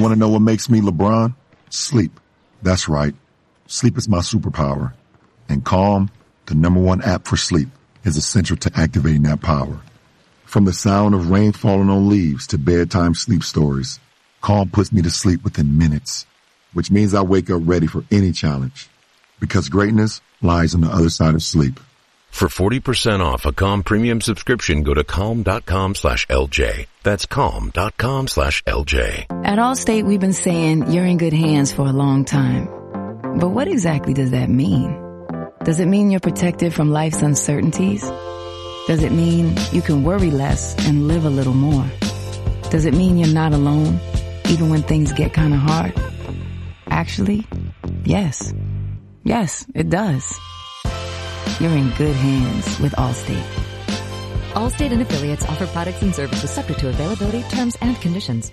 You want to know what makes me LeBron? Sleep. That's right. Sleep is my superpower. And Calm, the number one app for sleep, is essential to activating that power. From the sound of rain falling on leaves to bedtime sleep stories, Calm puts me to sleep within minutes, which means I wake up ready for any challenge. Because greatness lies on the other side of sleep. For 40% off a Calm premium subscription, go to calm.com slash LJ. That's calm.com slash LJ. At Allstate, we've been saying you're in good hands for a long time. But what exactly does that mean? Does it mean you're protected from life's uncertainties? Does it mean you can worry less and live a little more? Does it mean you're not alone, even when things get kind of hard? Actually, yes. Yes, it does. You're in good hands with Allstate. Allstate and affiliates offer products and services subject to availability, terms, and conditions.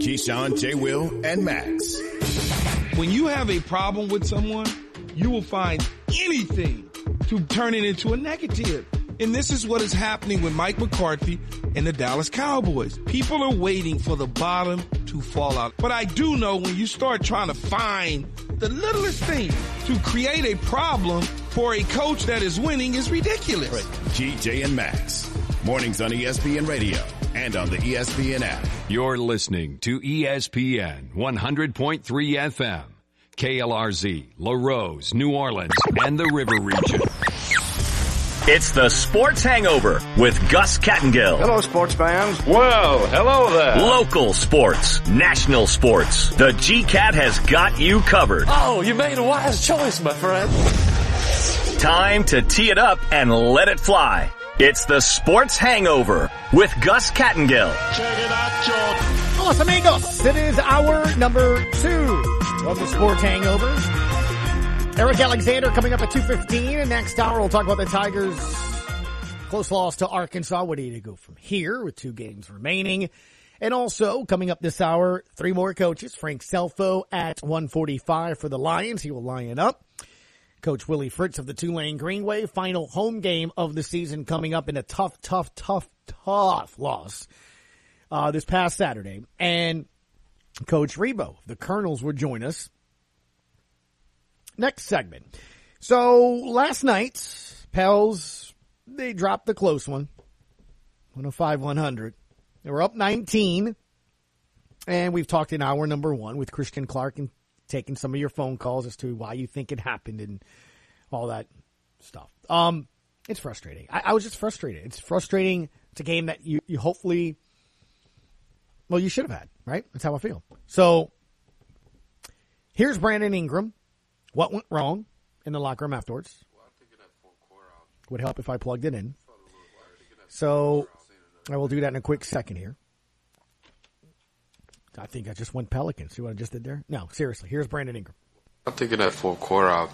Keyshawn, J. Will, and Max. When you have a problem with someone, you will find anything to turn it into a negative. And this is what is happening with Mike McCarthy and the Dallas Cowboys. People are waiting for the bottom to fall out. But I do know when you start trying to find the littlest thing to create a problem for a coach that is winning is ridiculous. GJ and Max. Mornings on ESPN Radio and on the ESPN app. You're listening to ESPN 100.3 FM, KLRZ, Larose, New Orleans, and the River Region. It's the Sports Hangover with Gus Kattengill. Hello, sports fans. Well, hello there. Local sports, national sports. The GCAT has got you covered. Oh, you made a wise choice, my friend. Time to tee it up and let it fly. It's the Sports Hangover with Gus Kattengill. Check it out, George. Los amigos, it is hour number two of the Sports Hangover. Eric Alexander coming up at 2.15, and next hour we'll talk about the Tigers' close loss to Arkansas. What do you go from here with two games remaining? And also, coming up this hour, three more coaches. Frank Scelfo at 145 for the Lions. He will line up. Coach Willie Fritz of the Tulane Green Wave. Final home game of the season coming up in a tough, tough, tough, tough loss uh, this past Saturday. And Coach Rebowe, the Colonels, will join us next segment. So last night, Pels, they dropped the close one. 105 100. They were up 19. And we've talked in hour number one with Christian Clark and taking some of your phone calls as to why you think it happened and all that stuff. Um, it's frustrating. I, I was just frustrated. It's frustrating. It's a game that you, you hopefully, well, you should have had, right? That's how I feel. So here's Brandon Ingram. What went wrong in the locker room afterwards? Would help if I plugged it in. So I will do that in a quick second here. I think I just went Pelicans. See what I just did there? No, seriously. Here's Brandon Ingram. I think in that fourth quarter, I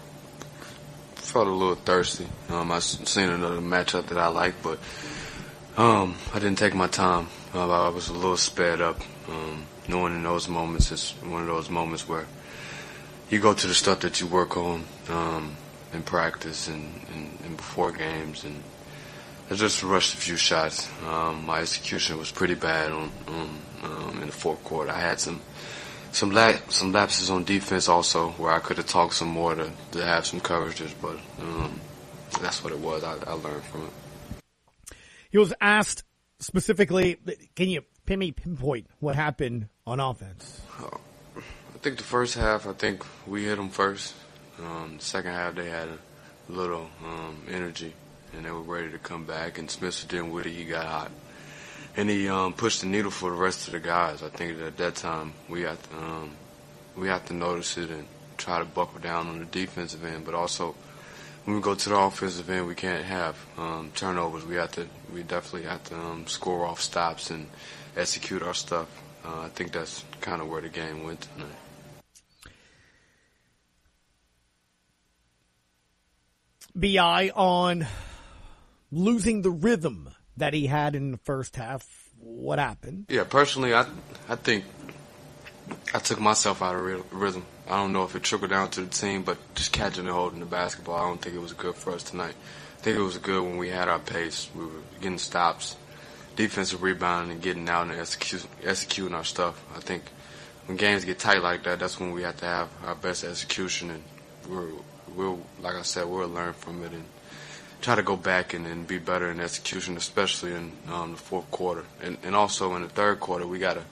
felt a little thirsty. Um, I seen another matchup that I like, but um, I didn't take my time. Uh, I was a little sped up. Um, knowing in those moments, it's one of those moments where you go to the stuff that you work on um, in practice and, and, and, before games, and I just rushed a few shots. Um, my execution was pretty bad on, on um, in the fourth quarter. I had some some la- some lapses on defense also where I could have talked some more to, to have some coverages, but um, that's what it was. I, I, learned from it. He was asked specifically, can you pin me pinpoint what happened on offense? Uh, I think the first half, I think we hit them first. Um, the second half, they had a little um, energy and they were ready to come back. And Spencer Dinwiddie, he got hot and he um, pushed the needle for the rest of the guys. I think that at that time we have to um, we have to notice it and try to buckle down on the defensive end, but also when we go to the offensive end, we can't have um, turnovers. We have to we definitely have to um, score off stops and execute our stuff uh, I think that's kind of where the game went tonight. Bi on losing the rhythm that he had in the first half. What happened? Yeah, personally, I I think I took myself out of rhythm. I don't know if it trickled down to the team, but just catching and holding the basketball, I don't think it was good for us tonight. I think it was good when we had our pace. We were getting stops, defensive rebounding, and getting out and execute, executing our stuff. I think when games get tight like that, that's when we have to have our best execution, and we're, we'll, like I said, we'll learn from it and try to go back and, and be better in execution, especially in um, the fourth quarter. And, and also in the third quarter, we got to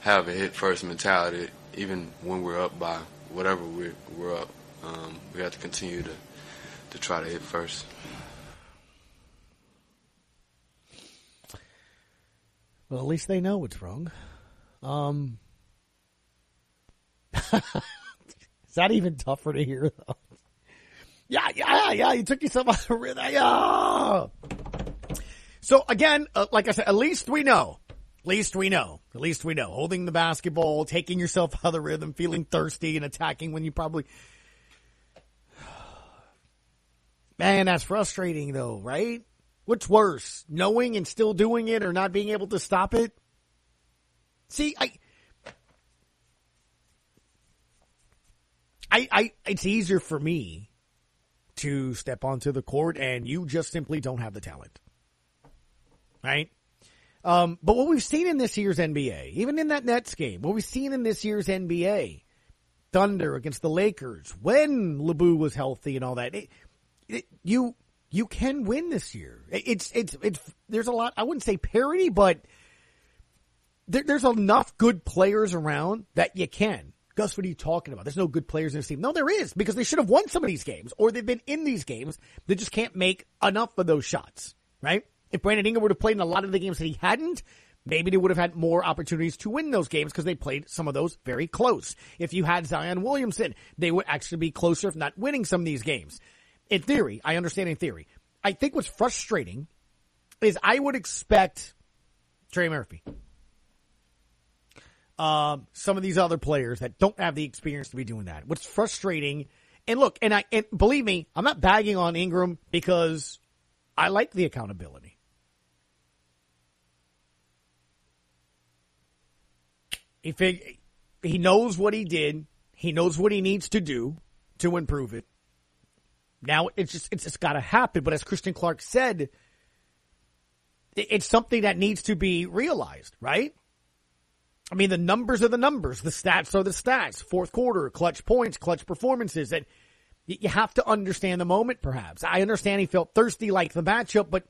have a hit first mentality, even when we're up by whatever we're, we're up. Um, we have to continue to, to try to hit first. Well, at least they know what's wrong. Um, is that even tougher to hear, though? Yeah, yeah, yeah. You took yourself out of the rhythm. Yeah. So again, uh, like I said, at least we know. At least we know. At least we know. Holding the basketball, taking yourself out of the rhythm, feeling thirsty and attacking when you probably. Man, that's frustrating though, right? What's worse, knowing and still doing it or not being able to stop it? See, I. I, I, it's easier for me to step onto the court and you just simply don't have the talent. Right? Um, but what we've seen in this year's NBA, even in that Nets game, what we've seen in this year's NBA, Thunder against the Lakers, when LeBou was healthy and all that, it, it, you you can win this year. It's it's it's there's a lot. I wouldn't say parity, but there, there's enough good players around that you can. Gus, what are you talking about? There's no good players in this team. No, there is because they should have won some of these games, or they've been in these games. They just can't make enough of those shots, right? If Brandon Ingram would have played in a lot of the games that he hadn't, maybe they would have had more opportunities to win those games because they played some of those very close. If you had Zion Williamson, they would actually be closer, if not winning some of these games. In theory, I understand in theory. I think what's frustrating is I would expect Trey Murphy, um, some of these other players that don't have the experience to be doing that. What's frustrating, and look, and I and believe me, I'm not bagging on Ingram because I like the accountability. He he knows what he did. He knows what he needs to do to improve it. Now it's just it's just got to happen. But as Christian Clark said, it's something that needs to be realized, right? I mean, the numbers are the numbers. The stats are the stats. Fourth quarter, clutch points, clutch performances. And you have to understand the moment, perhaps. I understand he felt thirsty like the matchup, but,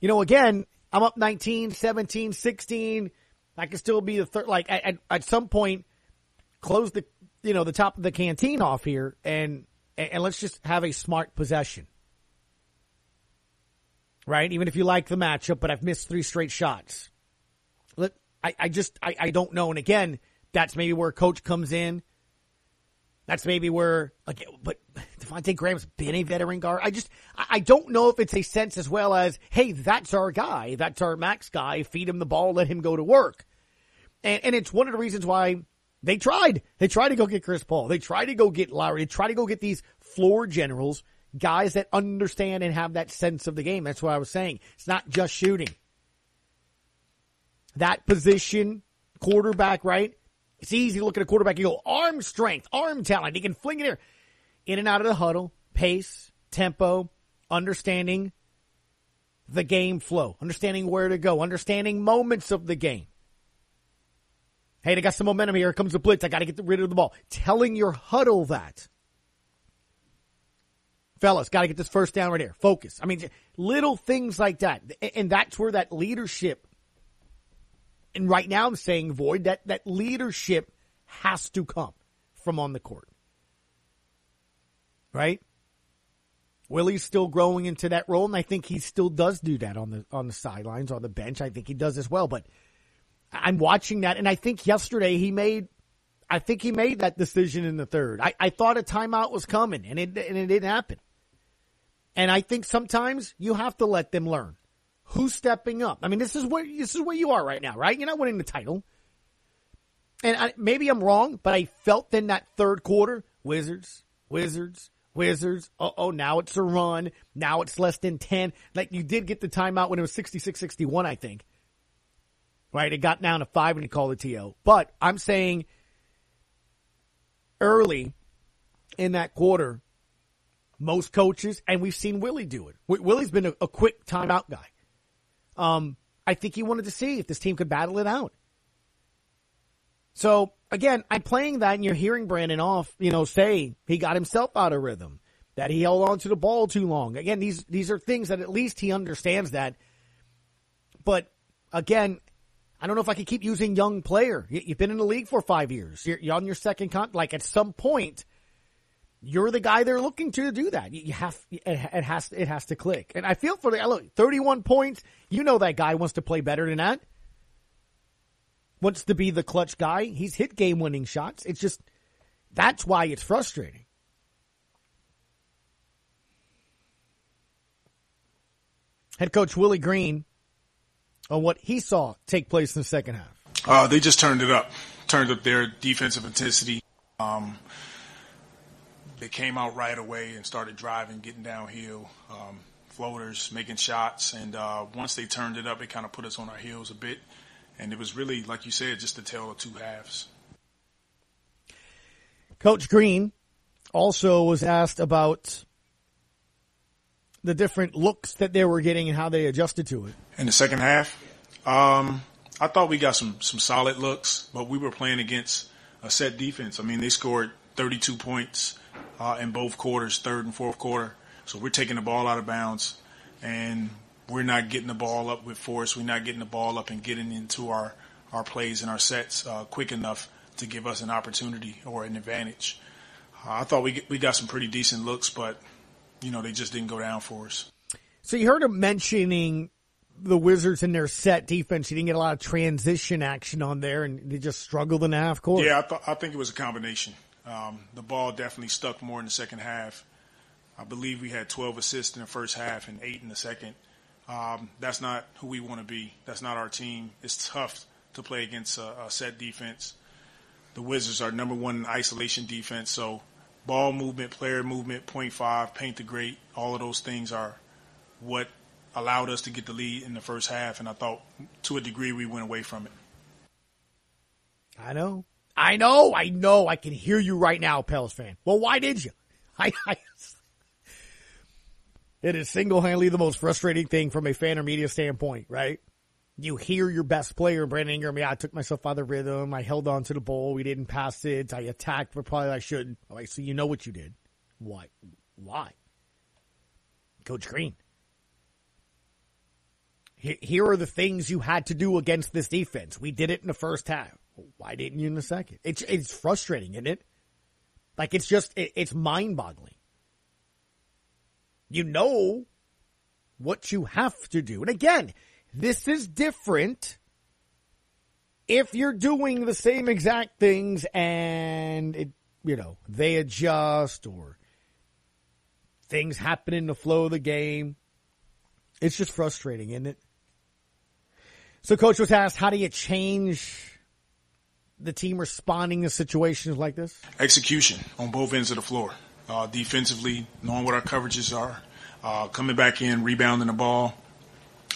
you know, again, I'm up 19, 17, 16. I could still be the third. Like, at, at some point, close the, you know, the top of the canteen off here and, and let's just have a smart possession. Right? Even if you like the matchup, but I've missed three straight shots. Let, I, I just, I, I don't know. And again, that's maybe where coach comes in. That's maybe where, like, but Devonte' Graham's been a veteran guard. I just, I don't know if it's a sense as well as, hey, that's our guy. That's our max guy. Feed him the ball, let him go to work. And, and it's one of the reasons why they tried. They tried to go get Chris Paul. They tried to go get Lowry. They tried to go get these floor generals, guys that understand and have that sense of the game. That's what I was saying. It's not just shooting. That position, quarterback, right? It's easy to look at a quarterback. You go arm strength, arm talent. He can fling it here, in and out of the huddle, pace, tempo, understanding the game flow, understanding where to go, understanding moments of the game. Hey, they got some momentum here. Here comes the blitz. I got to get rid of the ball. Telling your huddle that. Fellas, got to get this first down right here. Focus. I mean, little things like that. And that's where that leadership, and right now I'm saying, Void, that, that leadership has to come from on the court. Right? Willie's still growing into that role, and I think he still does do that on the on the sidelines, on the bench. I think he does as well. But I'm watching that, and I think yesterday he made, I think he made that decision in the third. I, I thought a timeout was coming, and it and it didn't happen. And I think sometimes you have to let them learn who's stepping up. I mean, this is where this is where you are right now, right? You're not winning the title, and I, maybe I'm wrong, but I felt in that third quarter, Wizards, Wizards, Wizards. Oh, now it's a run. Now it's less than 10. Like you did get the timeout when it was 66-61, I think. Right? It got down to five and he called the TO. But I'm saying early in that quarter, most coaches, and we've seen Willie do it. Willie's been a, a quick timeout guy. Um, I think he wanted to see if this team could battle it out. So again, I'm playing that and you're hearing Brandon off, you know, say he got himself out of rhythm, that he held on to the ball too long. Again, these, these are things that at least he understands that. But again, I don't know if I can keep using young player. You've been in the league for five years. You're, on your second con, like at some point, you're the guy they're looking to do that. You have, it has, it has to click. And I feel for the, look, 31 points. You know that guy wants to play better than that. Wants to be the clutch guy. He's hit game winning shots. It's just, that's why it's frustrating. Head coach Willie Green on what he saw take place in the second half. Uh, they just turned it up, turned up their defensive intensity. Um, they came out right away and started driving, getting downhill, um, floaters, making shots. And uh, once they turned it up, it kind of put us on our heels a bit. And it was really, like you said, just a tale of two halves. Coach Green also was asked about the different looks that they were getting and how they adjusted to it. In the second half, um, I thought we got some some solid looks, but we were playing against a set defense. I mean, they scored 32 points uh, in both quarters, third and fourth quarter. So we're taking the ball out of bounds, and we're not getting the ball up with force. We're not getting the ball up and getting into our our plays and our sets uh, quick enough to give us an opportunity or an advantage. Uh, I thought we we got some pretty decent looks, but you know they just didn't go down for us. So you heard him mentioning the Wizards and their set defense. You didn't get a lot of transition action on there, and they just struggled in the half court. Yeah, I, th- I think it was a combination. Um, the ball definitely stuck more in the second half. I believe we had 12 assists in the first half and eight in the second. Um, that's not who we want to be. That's not our team. It's tough to play against a, a set defense. The Wizards are number one in isolation defense, so ball movement, player movement, point five, paint the great, all of those things are what allowed us to get the lead in the first half. And I thought to a degree we went away from it. I know. I know, I know, I can hear you right now, Pels fan. Well, why did you? I, I it is single-handedly the most frustrating thing from a fan or media standpoint, right? You hear your best player, Brandon Ingram. Yeah, I took myself out of the rhythm. I held on to the ball. We didn't pass it. I attacked, but probably I shouldn't. All right, so you know what you did. Why? Why? Coach Green. Here are the things you had to do against this defense. We did it in the first half. Why didn't you in the second? It's it's frustrating, isn't it? Like it's just it, it's mind boggling. You know what you have to do, and again, this is different. If you're doing the same exact things and it, you know, they adjust or things happen in the flow of the game, it's just frustrating, isn't it? So coach was asked, how do you change the team responding to situations like this? Execution on both ends of the floor. Uh, defensively, knowing what our coverages are, uh, coming back in, rebounding the ball.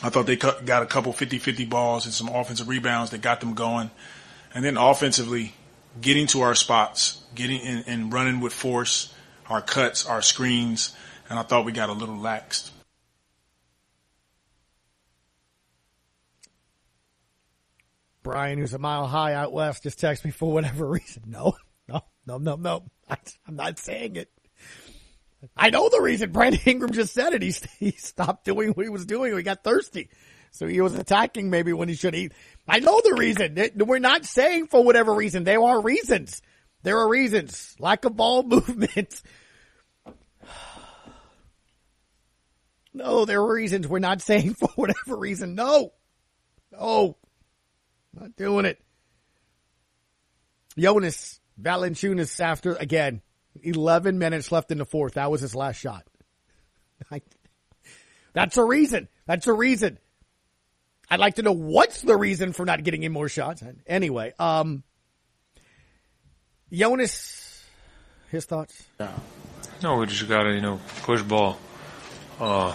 I thought they got a couple 50-50 balls and some offensive rebounds that got them going. And then offensively, getting to our spots, getting in, and running with force, our cuts, our screens, and I thought we got a little laxed. Brian, who's a mile high out west, just text me for whatever reason. No, no, no, no, no. I, am not saying it. I know the reason. Brandon Ingram just said it. He, he stopped doing what he was doing. He got thirsty. So he was attacking maybe when he should eat. I know the reason. We're not saying for whatever reason. There are reasons. There are reasons. Lack of ball movement. No, there are reasons. We're not saying for whatever reason. No. No. Not doing it. Jonas Valanciunas after, again, 11 minutes left in the fourth. That was his last shot. that's a reason. That's a reason. I'd like to know what's the reason for not getting any more shots. Anyway, um, Jonas, his thoughts? No, we just gotta, you know, push ball, uh,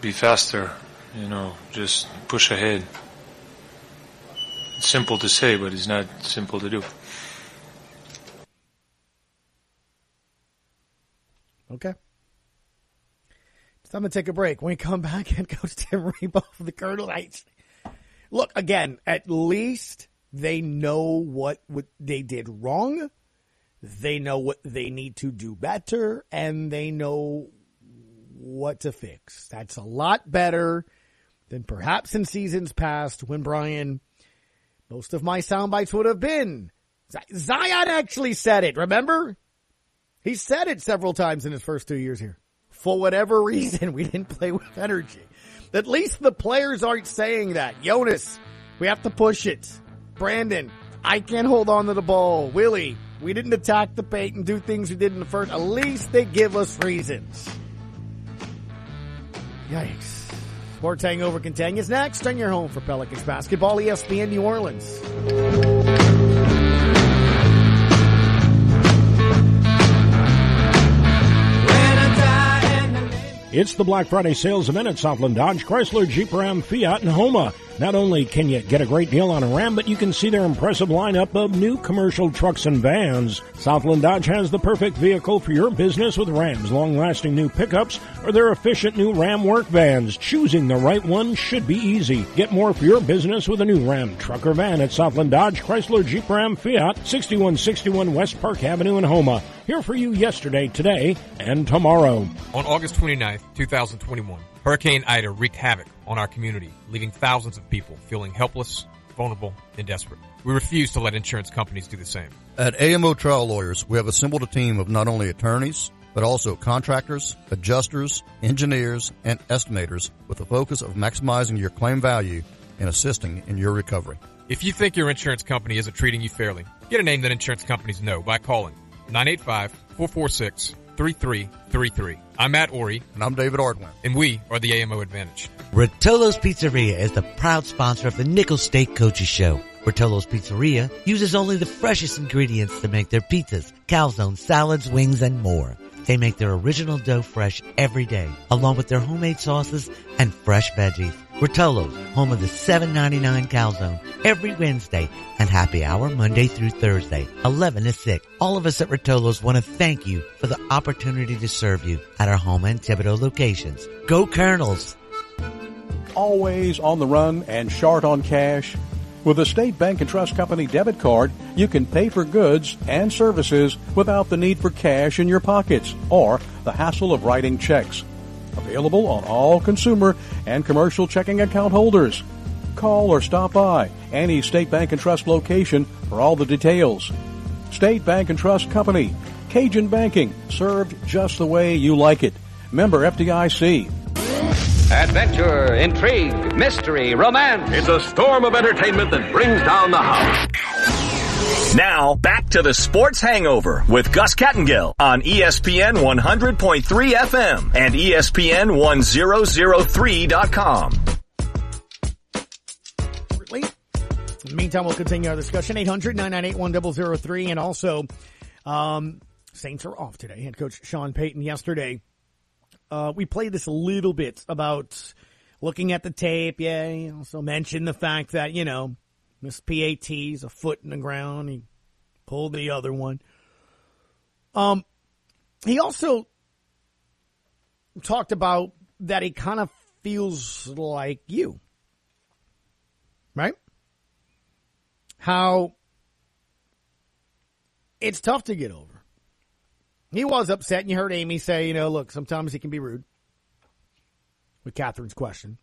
be faster, you know, just push ahead. Simple to say, but it's not simple to do. Okay. It's time to take a break. When we come back, and Coach Tim Rebowe of the Colonel Knights. Look, again, at least they know what, what they did wrong. They know what they need to do better, and they know what to fix. That's a lot better than perhaps in seasons past when Brian, most of my sound bites would have been. Zion actually said it, remember? He said it several times in his first two years here. For whatever reason, we didn't play with energy. At least the players aren't saying that. Jonas, we have to push it. Brandon, I can't hold on to the ball. Willie, we didn't attack the paint and do things we did in the first. At least they give us reasons. Yikes. Sports Hangover continues next on your home for Pelicans basketball, ESPN New Orleans. It's the Black Friday sales event at Southland Dodge, Chrysler, Jeep Ram, Fiat, and Houma. Not only can you get a great deal on a Ram, but you can see their impressive lineup of new commercial trucks and vans. Southland Dodge has the perfect vehicle for your business with Ram's long-lasting new pickups or their efficient new Ram work vans. Choosing the right one should be easy. Get more for your business with a new Ram truck or van at Southland Dodge, Chrysler, Jeep Ram, Fiat, 6161 West Park Avenue in Houma. Here for you yesterday, today, and tomorrow. On August 29th, 2021, Hurricane Ida wreaked havoc on our community, leaving thousands of people feeling helpless, vulnerable, and desperate. We refuse to let insurance companies do the same. At AMO Trial Lawyers, we have assembled a team of not only attorneys, but also contractors, adjusters, engineers, and estimators with the focus of maximizing your claim value and assisting in your recovery. If you think your insurance company isn't treating you fairly, get a name that insurance companies know by calling 985 446 3333. I'm Matt Ory. And I'm David Ardoin. And we are the AMO Advantage. Rotolo's Pizzeria is the proud sponsor of the Nicholls State Coaches Show. Rotolo's Pizzeria uses only the freshest ingredients to make their pizzas, calzone, salads, wings, and more. They make their original dough fresh every day, along with their homemade sauces and fresh veggies. Rotolo's, home of the $7.99 calzone, every Wednesday, and happy hour Monday through Thursday, 11 to 6. All of us at Rotolo's want to thank you for the opportunity to serve you at our home and Thibodaux locations. Go Colonels! Always on the run and short on cash? With a State Bank and Trust Company debit card, you can pay for goods and services without the need for cash in your pockets or the hassle of writing checks. Available on all consumer and commercial checking account holders. Call or stop by any State Bank and Trust location for all the details. State Bank and Trust Company. Cajun Banking, served just the way you like it. Member FDIC. Adventure, intrigue, mystery, romance. It's a storm of entertainment that brings down the house. Now, back to the Sports Hangover with Gus Kattengill on ESPN 100.3 FM and ESPN 1003.com. In the meantime, we'll continue our discussion. 800-998-1003 and also, um, Saints are off today. Head coach Sean Payton yesterday uh, we played this a little bit about looking at the tape. Yeah, he also mentioned the fact that, you know, this PAT's a foot in the ground. He pulled the other one. Um, he also talked about that he kind of feels like you. Right? How it's tough to get over. He was upset, and you heard Amie say, you know, look, sometimes he can be rude. With Catherine's question,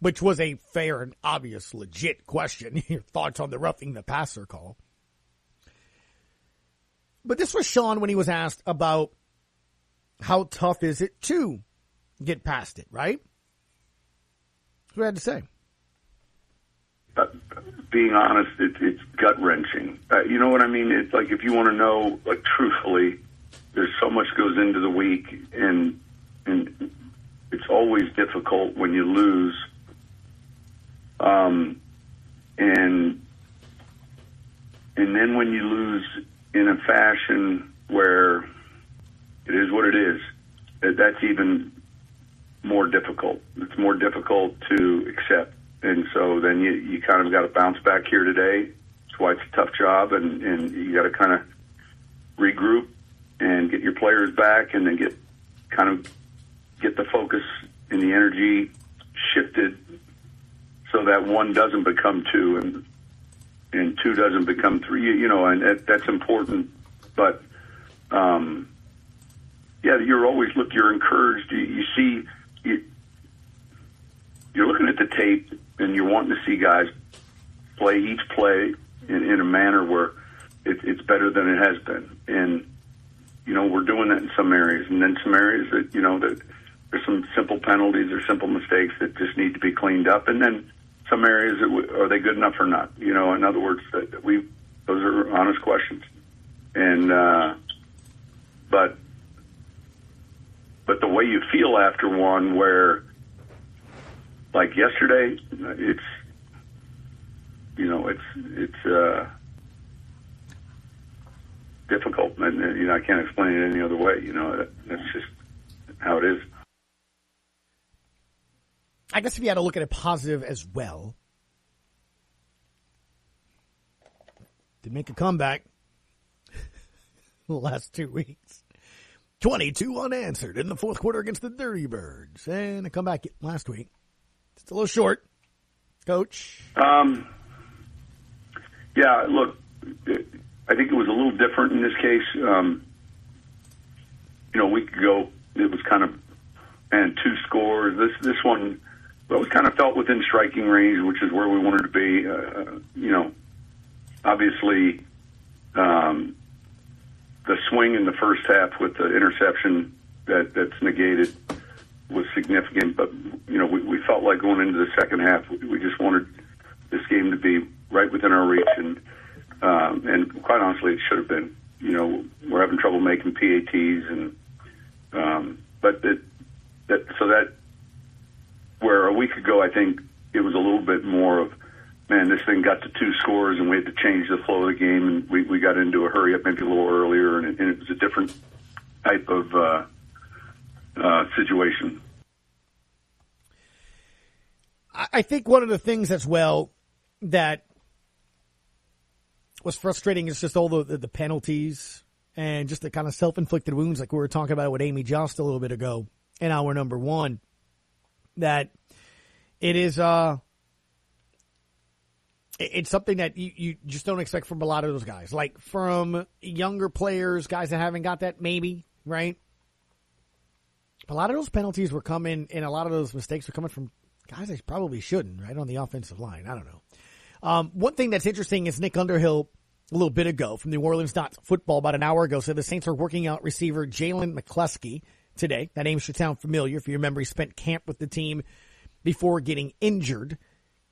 which was a fair and obvious, legit question. Your thoughts on the roughing the passer call. But this was Sean when he was asked about how tough is it to get past it, right? That's what I had to say. Uh, being honest, it, it's gut wrenching. Uh, you know what I mean? It's like if you want to know, like truthfully, there's so much goes into the week, and and it's always difficult when you lose. Um, and and then when you lose in a fashion where it is what it is, that's even more difficult. It's more difficult to accept. And so then you, you kind of got to bounce back here today. That's why it's a tough job, and, and you got to kind of regroup and get your players back, and then get kind of get the focus and the energy shifted so that one doesn't become two, and and two doesn't become three. You, you know, and that, that's important. But um, yeah, you're always look. You're encouraged. You, you see, you, you're looking at the tape, and you're wanting to see guys play each play in, in a manner where it, it's better than it has been. And you know, we're doing that in some areas, and then some areas that you know that there's some simple penalties or simple mistakes that just need to be cleaned up, and then some areas that are they good enough or not? You know, in other words, that we those are honest questions, and uh, but but the way you feel after one, where like yesterday, it's you know it's it's uh, difficult, and uh, you know I can't explain it any other way. You know, that, that's just how it is. I guess if you had to look at it positive as well, did make a comeback the last two weeks. 22 unanswered in the fourth quarter against the Dirty Birds. And a comeback last week. It's a little short. Coach. Um, yeah, look, I think it was a little different in this case. Um, you know, a week ago, it was kind of, and two scores. This this one, well, it kind of felt within striking range, which is where we wanted to be. Uh, you know, obviously, um, the swing in the first half with the interception that that's negated was significant, but you know we, we felt like going into the second half, we, we just wanted this game to be right within our reach, and um, and quite honestly, it should have been. You know, we're having trouble making PATs, and um, but that that so that where a week ago, I think it was a little bit more of man, this thing got to two scores, and we had to change the flow of the game, and we we got into a hurry up maybe a little earlier, and it, and it was a different type of. Uh, uh, situation. I think one of the things as well that was frustrating is just all the, the, penalties and just the kind of self inflicted wounds, like we were talking about with Amie Just a little bit ago in hour number one. That it is, uh, it's something that you, you just don't expect from a lot of those guys. Like from younger players, guys that haven't got that, maybe, right? A lot of those penalties were coming, and a lot of those mistakes were coming from guys that probably shouldn't, right, on the offensive line. I don't know. Um, one thing that's interesting is Nick Underhill a little bit ago from the New Orleans Dot Football about an hour ago said the Saints are working out receiver Jalen McCleskey today. That name should sound familiar if you remember he spent camp with the team before getting injured.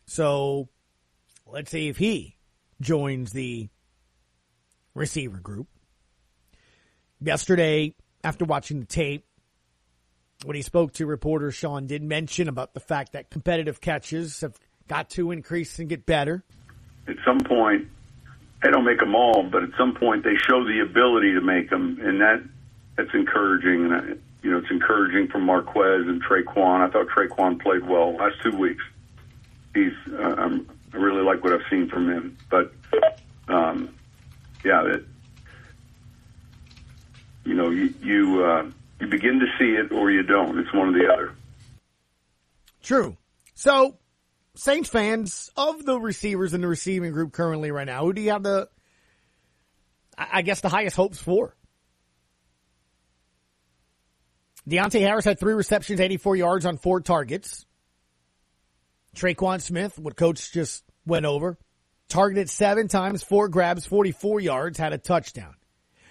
So let's see if he joins the receiver group. Yesterday, after watching the tape, when he spoke to reporters, Sean did mention about the fact that competitive catches have got to increase and get better. At some point, they don't make them all, but at some point they show the ability to make them, and that that's encouraging. And you know, it's encouraging from Marquez and Tre'Quan. I thought Tre'Quan played well last two weeks. He's uh, I'm, I really like what I've seen from him, but um, yeah, that you know you you. Uh, you begin to see it or you don't. It's one or the other. True. So, Saints fans of the receivers in the receiving group currently right now, who do you have the, I guess, the highest hopes for? Deonte Harris had three receptions, 84 yards on four targets. Tre'Quan Smith, what coach just went over, targeted seven times, four grabs, 44 yards, had a touchdown.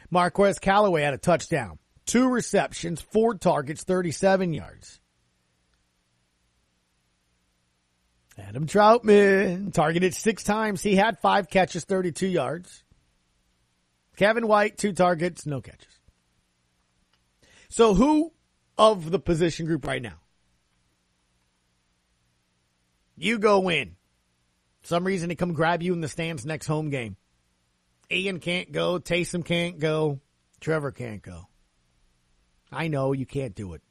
Marquez Callaway had a touchdown two receptions, four targets, 37 yards. Adam Trautman targeted six times. He had five catches, 32 yards. Kevin White, two targets, no catches. So who of the position group right now? You go in. Some reason they come grab you in the stands next home game. Ian can't go. Taysom can't go. Trevor can't go. I know you can't do it.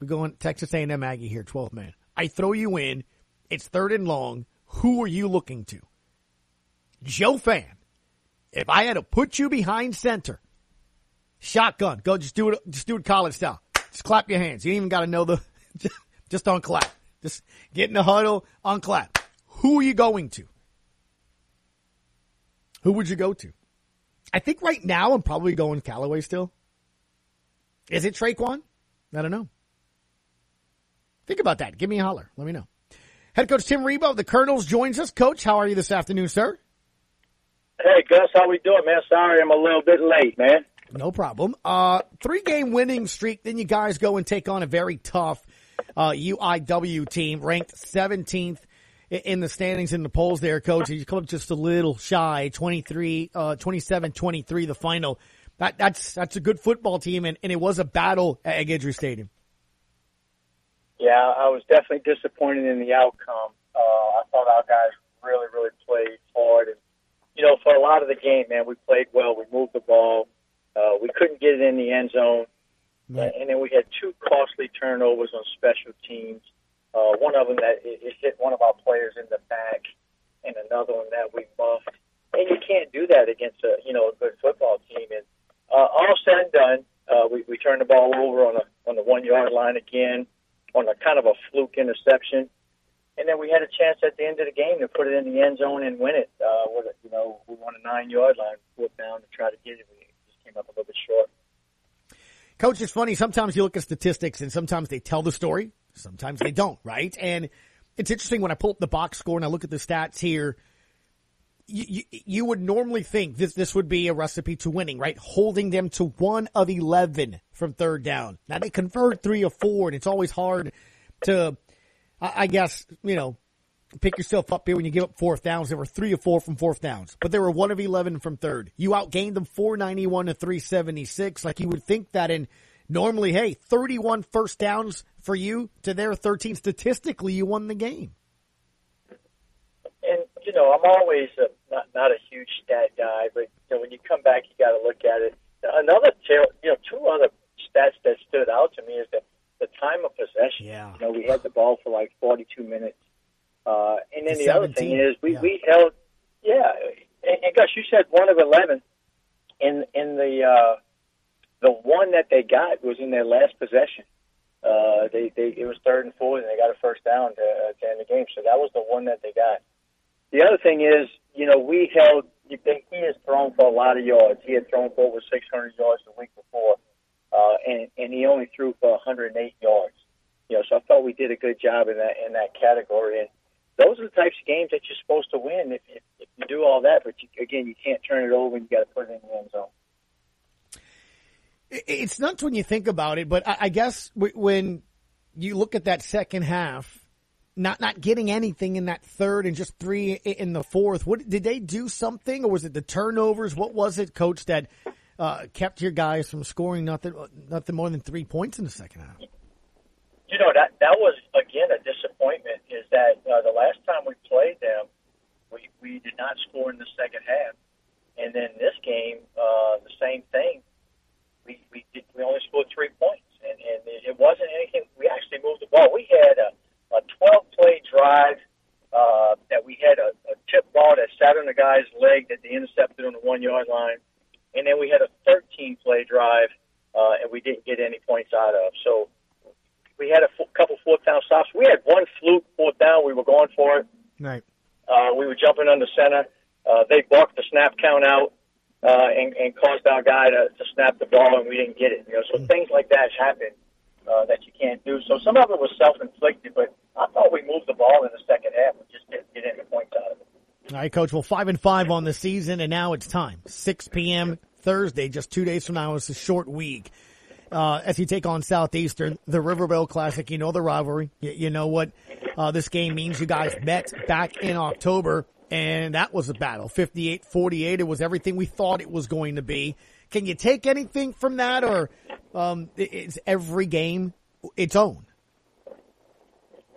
We're going Texas A&M Aggie here, 12th man. I throw you in. It's third and long. Who are you looking to? Joe Fan. If I had to put you behind center, shotgun, go just do it, just do it college style. Just clap your hands. You ain't even got to know the, just, just on clap. Just get in the huddle on clap. Who are you going to? Who would you go to? I think right now I'm probably going Callaway still. Is it Tre'Quan? I don't know. Think about that. Give me a holler. Let me know. Head coach Tim Rebowe of the Colonels joins us. Coach, how are you this afternoon, sir? Hey, Gus, how we doing, man? Sorry I'm a little bit late, man. No problem. Uh, three game winning streak. Then you guys go and take on a very tough uh, UIW team, ranked 17th in the standings in the polls there, coach. You come up just a little shy, 23, uh, 27, 23, the final. That, that's, that's a good football team, and, and it was a battle at Guidry Stadium. Yeah, I was definitely disappointed in the outcome. Uh, I thought our guys really, really played hard. And, you know, for a lot of the game, man, we played well. We moved the ball. Uh, we couldn't get it in the end zone. Right. And then we had two costly turnovers on special teams. Uh, one of them that it, it hit one of our players in the back, and another one that we muffed. And you can't do that against a you know a good football team. And uh, all said and done, uh, we, we turned the ball over on a on the one yard line again, on a kind of a fluke interception. And then we had a chance at the end of the game to put it in the end zone and win it. Uh, with it, you know, we won a nine yard line, fourth down to try to get it. We up a little bit short. Coach, it's funny. Sometimes you look at statistics and sometimes they tell the story. Sometimes they don't, right? And it's interesting when I pull up the box score and I look at the stats here. You, you, you, would normally think this this would be a recipe to winning, right? Holding them to one of eleven from third down. Now they convert three or four, and it's always hard to, I, I guess, you know, pick yourself up here when you give up fourth downs. There were three or four from fourth downs, but there were one of eleven from third. You outgained them four ninety one to three seventy six. Like you would think that in normally, hey, 31 first downs for you to their 13. Statistically, you won the game. And, you know, I'm always a, not, not a huge stat guy, but, you know, when you come back, you got to look at it. Another, you know, two other stats that stood out to me is that the time of possession. Yeah. You know, we had the ball for like 42 minutes. Uh, and then the 17. other thing is we, Yeah. we held, yeah, and, and Gus, you said one of 11 in, in the, uh, the one that they got was in their last possession. Uh, they, they, it was third and four, and they got a first down to, uh, to end the game. So that was the one that they got. The other thing is, you know, we held. He has thrown for a lot of yards. He had thrown for over 600 yards the week before, uh, and and he only threw for 108 yards. You know, so I thought we did a good job in that in that category. And those are the types of games that you're supposed to win if, if, if you do all that. But you, again, you can't turn it over, and you got to put it in the end zone. It's nuts when you think about it, but I, I guess when you look at that second half, not not getting anything in that third and just three in the fourth. What did they do something, or was it the turnovers? What was it, Coach, that uh, kept your guys from scoring nothing nothing more than three points in the second half? You know that that was again a disappointment. Is that uh, the last time we played them, we we did not score in the second half, and then this game, uh, the same thing. We we did, we only scored three points, and and it, wasn't anything. We actually moved the ball. We had a a 12 play drive uh, that we had a, a tip ball that sat on the guy's leg that they intercepted on the one yard line, and then we had a 13 play drive, uh, and we didn't get any points out of. So we had a f- couple fourth down stops. We had one fluke fourth down. We were going for it. Right. Uh, we were jumping under center. Uh, they balked the snap count out uh, and, and caused our guy to, to snap the ball, and we didn't get it. You know, so things like that happen uh, that you can't do. So some of it was self-inflicted, but I thought we moved the ball in the second half. We just didn't get any points out of it. All right, Coach. Well, five and five on the season, and now it's time. 6 p.m. Thursday, just two days from now. It's a short week. Uh, as you take on Southeastern, the River Bell Classic, you know the rivalry. You, you know what uh, this game means. You guys met back in October, and that was a battle. 58-48. It was everything we thought it was going to be. Can you take anything from that, or um, is every game its own?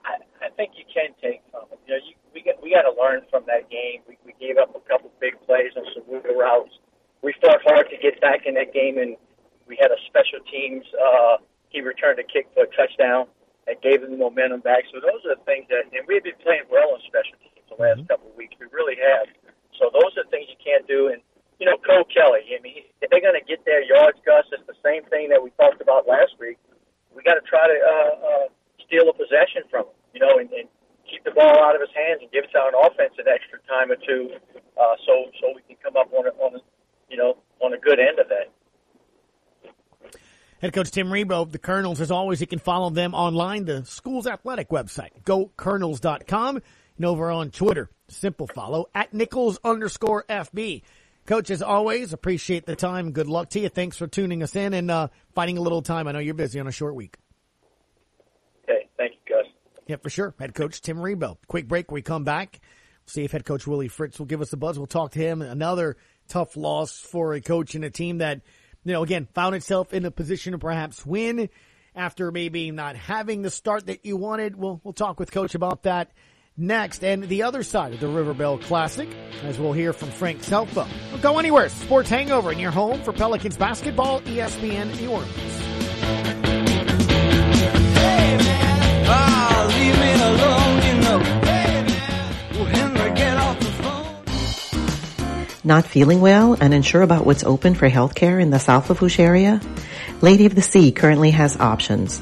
I, I think you can take from it. You know, you, we got we got to learn from that game. We, we gave up a couple big plays on some wiggle routes. We fought hard to get back in that game, and we had a special teams. Uh, he returned a kick for a touchdown that gave them the momentum back. So those are the things that, and we've been playing well on special teams the last couple of weeks. We really have. So those are things you can't do. And you know, Cole Kelly. I mean, if they're going to get their yards, Gus, it's the same thing that we talked about last week. We got to try to uh, uh, steal a possession from him. You know, and, and keep the ball out of his hands and give us our offense an extra time or two, uh, so so we can come up on a, on a, you know on a good end of that. Head coach Tim Rebowe, the Colonels, as always, you can follow them online, the school's athletic website, gocolonels.com, and over on Twitter, simple follow, at Nicholls underscore FB. Coach, as always, appreciate the time. Good luck to you. Thanks for tuning us in and uh, finding a little time. I know you're busy on a short week. Okay, thank you, Gus. Yeah, for sure. Head coach Tim Rebowe. Quick break. We come back. See if head coach Willie Fritz will give us a buzz. We'll talk to him. Another tough loss for a coach and a team that, you know, again, found itself in a position to perhaps win after maybe not having the start that you wanted. We'll, we'll talk with coach about that next. And the other side of the River Bell Classic, as we'll hear from Frank Scelfo. Don't go anywhere. Sports Hangover in your home for Pelicans basketball, ESPN New Orleans. Not feeling well and unsure about what's open for healthcare in the South Lafourche area? Lady of the Sea currently has options.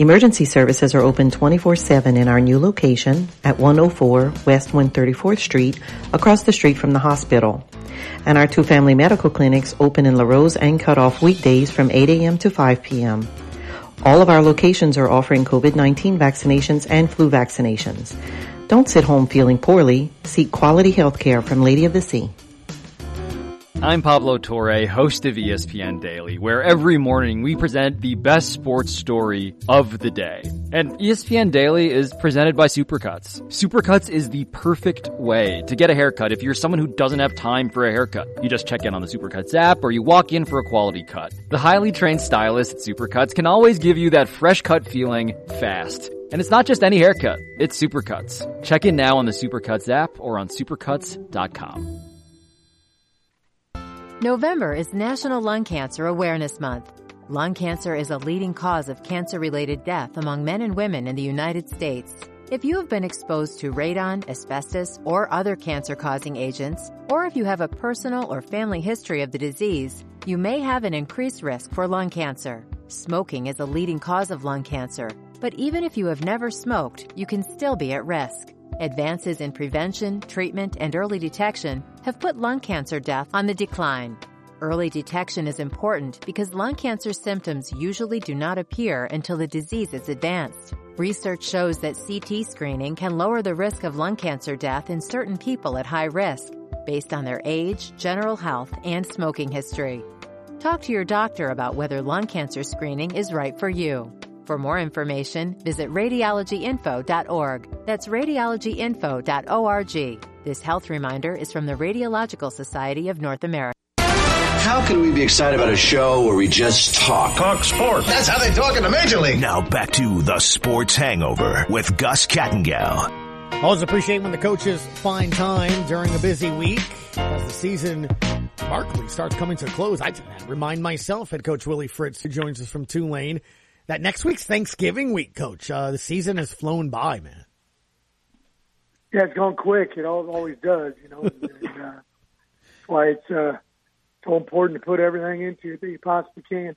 Emergency services are open 24-7 in our new location at 104 West 134th Street across the street from the hospital. And our two family medical clinics open in Larose and Cutoff weekdays from 8 a.m. to 5 p.m. All of our locations are offering COVID-19 vaccinations and flu vaccinations. Don't sit home feeling poorly. Seek quality health care from Lady of the Sea. I'm Pablo Torre, host of ESPN Daily, where every morning we present the best sports story of the day. And ESPN Daily is presented by Supercuts. Supercuts is the perfect way to get a haircut if you're someone who doesn't have time for a haircut. You just check in on the Supercuts app or you walk in for a quality cut. The highly trained stylists at Supercuts can always give you that fresh cut feeling fast. And it's not just any haircut, it's Supercuts. Check in now on the Supercuts app or on supercuts.com. November is National Lung Cancer Awareness Month. Lung cancer is a leading cause of cancer-related death among men and women in the United States. If you have been exposed to radon, asbestos, or other cancer-causing agents, or if you have a personal or family history of the disease, you may have an increased risk for lung cancer. Smoking is a leading cause of lung cancer, but even if you have never smoked, you can still be at risk. Advances in prevention, treatment, and early detection have put lung cancer death on the decline. Early detection is important because lung cancer symptoms usually do not appear until the disease is advanced. Research shows that CT screening can lower the risk of lung cancer death in certain people at high risk based on their age, general health, and smoking history. Talk to your doctor about whether lung cancer screening is right for you. For more information, visit radiologyinfo.org. That's radiologyinfo.org. This health reminder is from the Radiological Society of North America. How can we be excited about a show where we just talk? Talk sports. That's how they talk in the Major League. Now back to the Sports Hangover with Gus Kattengell. Always appreciate when the coaches find time during a busy week as the season markedly starts coming to a close. I remind myself, head coach Willie Fritz, who joins us from Tulane, that next week's Thanksgiving week, coach. Uh, the season has flown by, man. Yeah, it's gone quick. It always does, you know. and, uh, that's why it's uh, so important to put everything into it that you possibly can.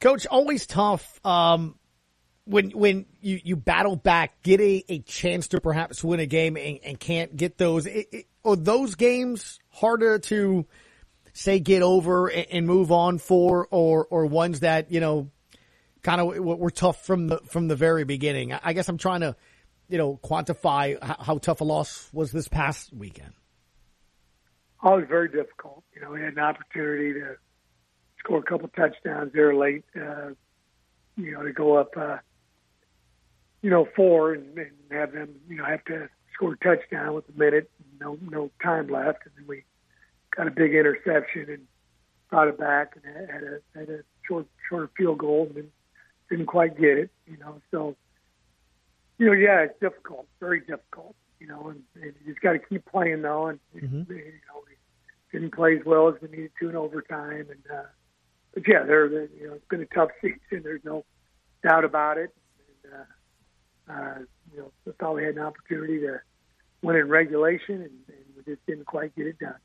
Coach, always tough um, when when you, you battle back, get a, a chance to perhaps win a game and, and can't get those. It, it, are those games harder to say get over and, and move on for, or or ones that you know kind of were tough from the from the very beginning? I guess I'm trying to you know quantify how, how tough a loss was this past weekend. Oh, it was very difficult. You know, we had an opportunity to score a couple touchdowns there late. Uh, you know, to go up, uh, you know, four and, and have them, you know, have to score a touchdown with a minute, no no time left, and then we got a big interception and brought it back and had a had a short short field goal and then didn't quite get it. You know, so you know, yeah, it's difficult, very difficult. You know, and, and you just got to keep playing though, and mm-hmm. you know, didn't play as well as we needed to in overtime. And uh, but yeah, they're, they're you know it's been a tough season. There's no doubt about it. And, uh, uh, you know, I thought we had an opportunity to win in regulation, and, and we just didn't quite get it done.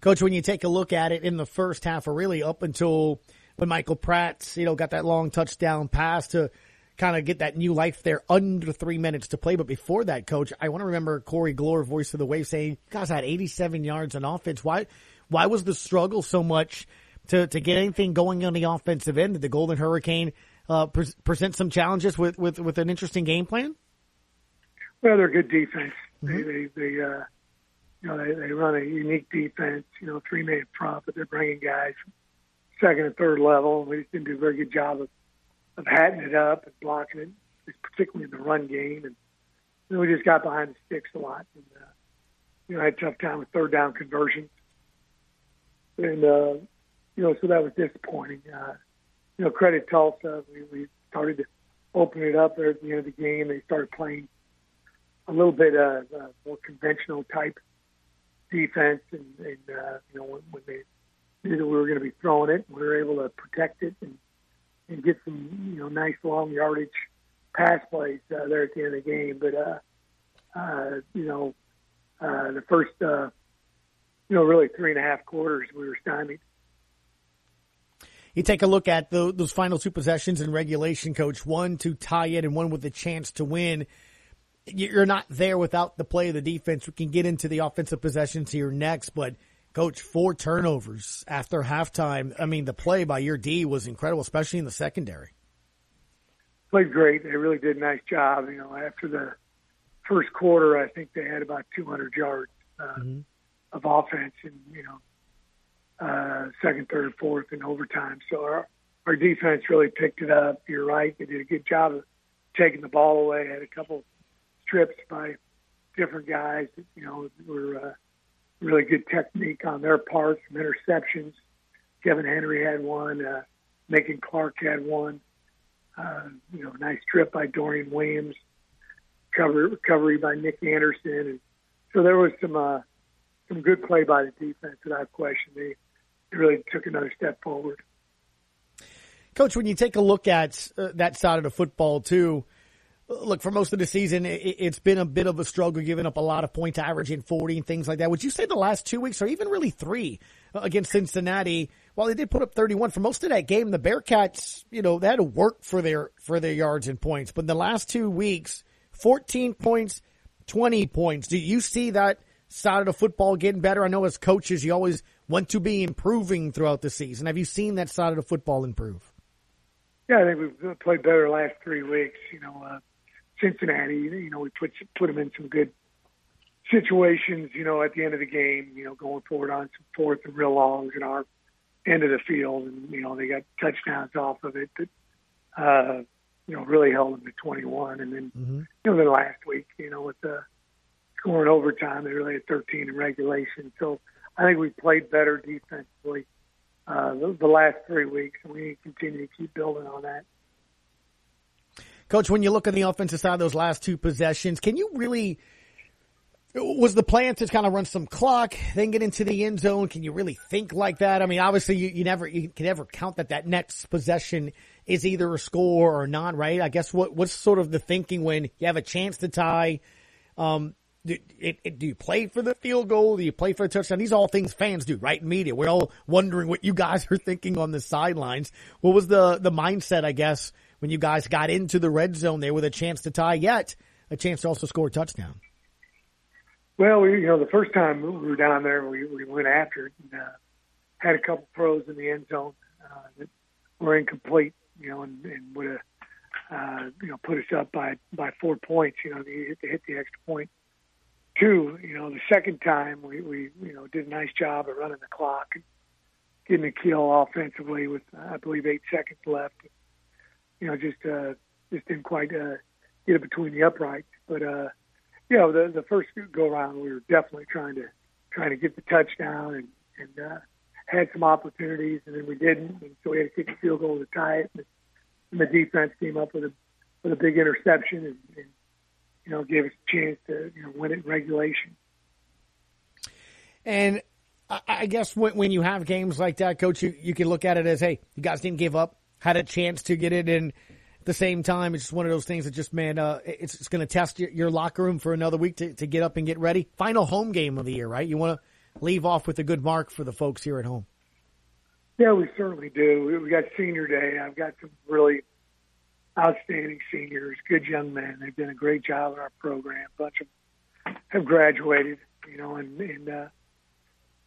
Coach, when you take a look at it in the first half, or really up until when Michael Pratt, you know, got that long touchdown pass to kind of get that new life there under three minutes to play. But before that, coach, I want to remember Corey Glore, voice of the wave, saying, guys had 87 yards on offense. Why, why was the struggle so much to, to get anything going on the offensive end? Did the Golden Hurricane, uh, pre- present some challenges with, with, with an interesting game plan? Well, they're good defense. Mm-hmm. They, they, they, uh, you know, they, they run a unique defense, you know, three man front, but they're bringing guys second and third level. We just didn't do a very good job of of hatting it up and blocking it, particularly in the run game. And you we just got behind the sticks a lot. And, uh, you know, I had a tough time with third down conversions. And, uh, you know, so that was disappointing. Uh, you know, credit Tulsa. We, we started to open it up there at the end of the game. They started playing a little bit uh, uh, more conventional type defense. And, and uh, you know, when, when they knew that we were going to be throwing it, we were able to protect it and and get some you know nice long yardage pass plays uh, there at the end of the game. But uh, uh, you know, uh, the first uh, you know really three and a half quarters we were stymied. You take a look at the, those final two possessions in regulation, coach. One to tie it and one with a chance to win. You're not there without the play of the defense. We can get into the offensive possessions here next, but Coach, four turnovers after halftime. I mean, the play by your D was incredible, especially in the secondary. Played great. They really did a nice job. You know, after the first quarter, I think they had about 200 yards uh, mm-hmm. of offense, and you know, uh, second, third, fourth, and overtime. So our our defense really picked it up. You're right; they did a good job of taking the ball away. Had a couple strips by different guys that you know were. Uh, really good technique on their part, some interceptions. Kevin Henry had one. Uh, Macon Clark had one. Uh, you know, nice trip by Dorian Williams. Cover, recovery by Nick Anderson, and so there was some uh, some good play by the defense without question. They, they really took another step forward. Coach, when you take a look at uh, that side of the football too, look, for most of the season, it, has been a bit of a struggle, giving up a lot of points, averaging 40 and things like that. Would you say the last two weeks, or even really three, uh, against Cincinnati, while they did put up 31 for most of that game, the Bearcats, you know, they had to work for their, for their yards and points. But in the last two weeks, 14 points, 20 points. Do you see that side of the football getting better? I know as coaches, you always want to be improving throughout the season. Have you seen that side of the football improve? Yeah, I think we've played better the last three weeks. You know, uh, Cincinnati, you know, we put put them in some good situations. You know, at the end of the game, you know, going forward on some fourth and real longs in our end of the field, and you know, they got touchdowns off of it that uh, you know really held them to 21. And then mm-hmm. you know, then last week, you know, with the scoring overtime, they really had 13 in regulation. So I think we played better defensively uh, the, the last three weeks, and we continue to keep building on that. Coach, when you look on the offensive side of those last two possessions, can you really was the plan to kind of run some clock, then get into the end zone? Can you really think like that? I mean, obviously you, you never, you can never count that that next possession is either a score or not, right? I guess what, what's sort of the thinking when you have a chance to tie? Um, do, it, it, do you play for the field goal? Do you play for a touchdown? These are all things fans do, right? Media. We're all wondering what you guys are thinking on the sidelines. What was the, the mindset, I guess, when you guys got into the red zone there with a chance to tie, yet a chance to also score a touchdown? Well, we, you know, the first time we were down there, we, we went after it and uh, had a couple throws in the end zone uh, that were incomplete, you know, and, and would have, uh, you know, put us up by by four points. You know, to hit, to hit the extra point. Two, you know, the second time we we you know did a nice job of running the clock and getting a kill offensively with I believe eight seconds left you know, just uh, just didn't quite uh, get it between the uprights. But uh, you know, the the first go around, we were definitely trying to trying to get the touchdown and and uh, had some opportunities, and then we didn't, and so we had to kick a field goal to tie it. And, the defense came up with a with a big interception, and, and you know, gave us a chance to you know win it in regulation. And I, guess when you have games like that, coach, you, you can look at it as, hey, you guys didn't give up, had a chance to get it in at the same time. It's just one of those things that just, man, uh, it's, it's going to test your, your locker room for another week to, to get up and get ready. Final home game of the year, right? You want to leave off with a good mark for the folks here at home. Yeah, we certainly do. We got senior day. I've got some really outstanding seniors, good young men. They've done a great job in our program. A bunch of them have graduated, you know, and, and uh,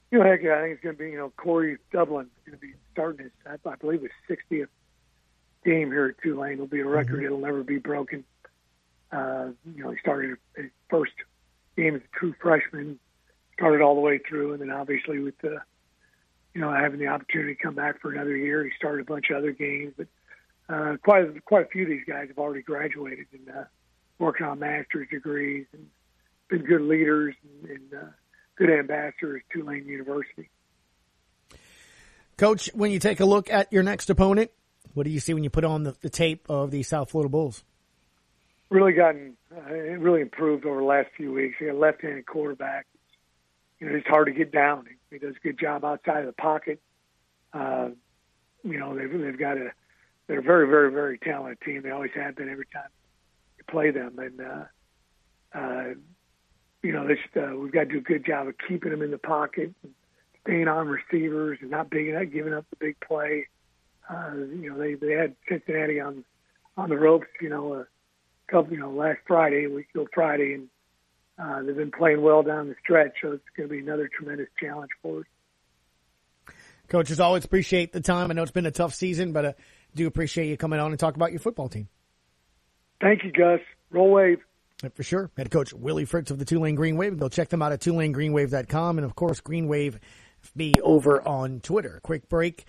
you know, heck, yeah, I think it's going to be, you know, Corey Dublin is going to be starting his, I, I believe, his 60th game here at Tulane. It'll be a record. Mm-hmm. It'll never be broken. Uh, you know, he started his first game as a true freshman, started all the way through, and then obviously with the, you know, having the opportunity to come back for another year, he started a bunch of other games. But uh, quite a, quite a few of these guys have already graduated and uh, working on master's degrees and been good leaders and, and uh, good ambassadors at Tulane University. Coach, when you take a look at your next opponent, what do you see when you put on the, the tape of the South Florida Bulls? Really gotten, uh, really improved over the last few weeks. He a left-handed quarterback. You know, it's hard to get down. He does a good job outside of the pocket. Uh, you know, they've they've got a they're a very very very talented team. They always have been every time you play them, and uh, uh, you know, this uh, we've got to do a good job of keeping them in the pocket, and staying on receivers, and not big, not giving up the big play. Uh, you know, they they had Cincinnati on on the ropes. You know, a couple, you know, last Friday, week ago Friday, and uh, they've been playing well down the stretch. So it's going to be another tremendous challenge for us. Coach, as always, appreciate the time. I know it's been a tough season, but uh, do appreciate you coming on and talk about your football team. Thank you, Gus. Roll wave. For sure. Head coach Willie Fritz of the Tulane Green Wave. Go check them out at tulanegreenwave.com. And of course, Green Wave be over on Twitter. Quick break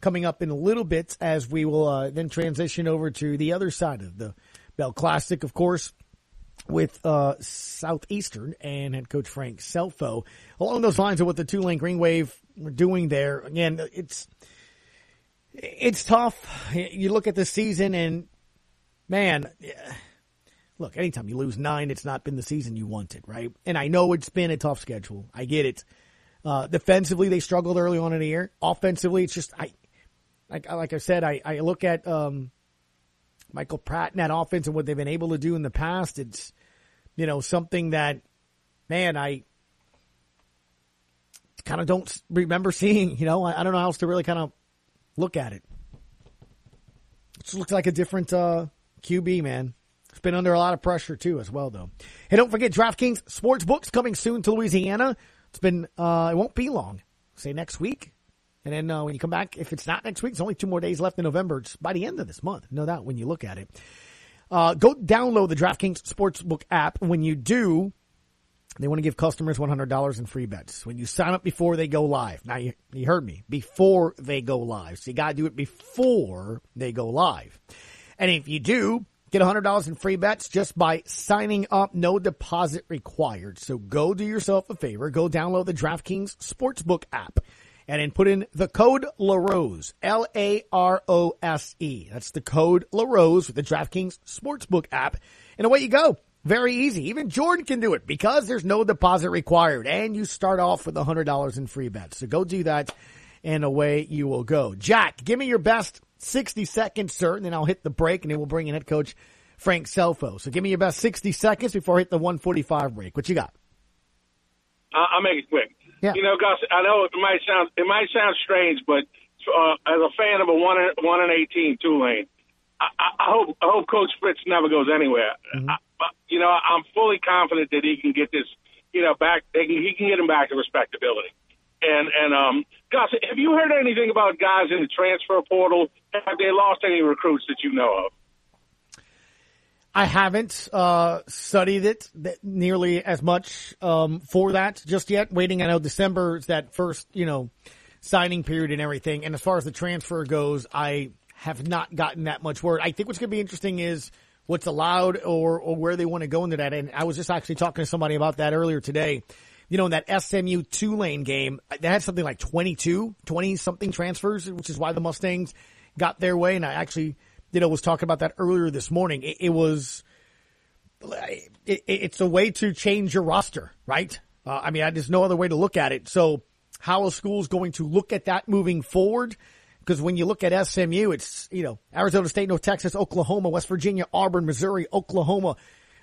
coming up in a little bit as we will uh, then transition over to the other side of the Bell Classic, of course, with uh, Southeastern and head coach Frank Scelfo. Along those lines of what the Tulane Green Wave are doing there, again, it's it's tough. You look at the season and man, look, anytime you lose nine, it's not been the season you wanted, right? And I know it's been a tough schedule. I get it. Uh, defensively, they struggled early on in the year. Offensively, it's just I, like like I said, I I look at um, Michael Pratt and that offense and what they've been able to do in the past. It's you know something that man I kind of don't remember seeing. You know, I, I don't know how else to really kind of look at it. It just looks like a different uh, QB, man. It's been under a lot of pressure too, as well, though. Hey, don't forget DraftKings Sportsbooks coming soon to Louisiana. It's been, uh, it won't be long. Say next week. And then uh, when you come back, if it's not next week, it's only two more days left in November. It's by the end of this month. No doubt when you look at it. Uh, go download the DraftKings Sportsbook app. When you do, they want to give customers $100 in free bets when you sign up before they go live. Now you, you heard me before they go live. So you got to do it before they go live. And if you do, Get $100 in free bets just by signing up. No deposit required. So go do yourself a favor. Go download the DraftKings Sportsbook app and then put in the code LaRose, L-A-R-O-S-E. That's the code LaRose with the DraftKings Sportsbook app. And away you go. Very easy. Even Jordan can do it because there's no deposit required and you start off with $100 in free bets. So go do that and away you will go. Jack, give me your best 60 seconds, sir, and then I'll hit the break and then we'll bring in head coach Frank Scelfo. So give me your best 60 seconds before I hit the 145 break. What you got? Uh, I'll make it quick. Yeah. You know, Gus, I know it might sound it might sound strange, but uh, as a fan of a one one and eighteen Tulane, I, I hope I hope Coach Fritz never goes anywhere. Mm-hmm. I, you know, I'm fully confident that he can get this, you know, back. Can, he can get him back to respectability. And and um, Gus, have you heard anything about guys in the transfer portal? Have they lost any recruits that you know of? I haven't uh, studied it nearly as much um, for that just yet. Waiting, I know December is that first, you know, signing period and everything. And as far as the transfer goes, I have not gotten that much word. I think what's going to be interesting is what's allowed or or where they want to go into that. And I was just actually talking to somebody about that earlier today you know, in that SMU Tulane game, they had something like 22, 20 something transfers, which is why the Mustangs got their way. And I actually, you know, was talking about that earlier this morning. It, it was, it, it's a way to change your roster, right? Uh, I mean, there's no other way to look at it. So how a school's going to look at that moving forward. Because when you look at SMU, it's, you know, Arizona State, North Texas, Oklahoma, West Virginia, Auburn, Missouri, Oklahoma,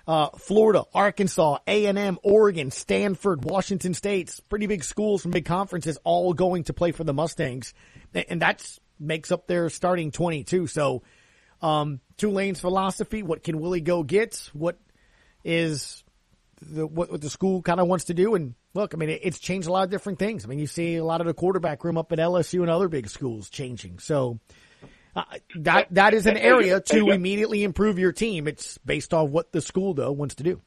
uh, Florida, Arkansas, A&M, Oregon, Stanford, Washington State's pretty big schools from big conferences all going to play for the Mustangs. And that's makes up their starting 22. So, um, Tulane's philosophy, what can Willie go get? What is the, what, what the school kind of wants to do? And look, I mean, it, it's changed a lot of different things. I mean, you see a lot of the quarterback room up at LSU and other big schools changing. So, uh, that that is an area to immediately improve your team. It's based on what the school though wants to do.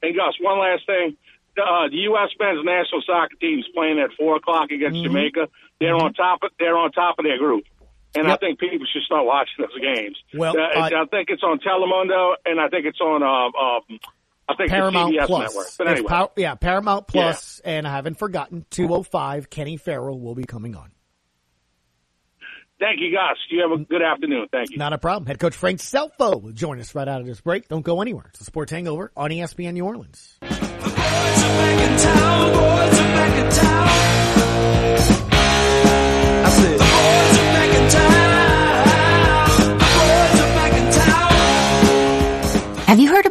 And Gus, one last thing: uh, the U.S. men's national soccer team is playing at four o'clock against mm-hmm. Jamaica. They're mm-hmm. on top. Of, they're on top of their group, and yep. I think people should start watching those games. Well, uh, I think it's on Telemundo, and I think it's on. Uh, um, I think Paramount CBS Plus. Network. But anyway, pa- yeah, Paramount Plus, yeah. and I haven't forgotten 205. Kenny Farrell will be coming on. Thank you, Gus. You have a good afternoon. Thank you. Not a problem. Head coach Frank Scelfo will join us right out of this break. Don't go anywhere. It's the Sports Hangover on ESPN New Orleans.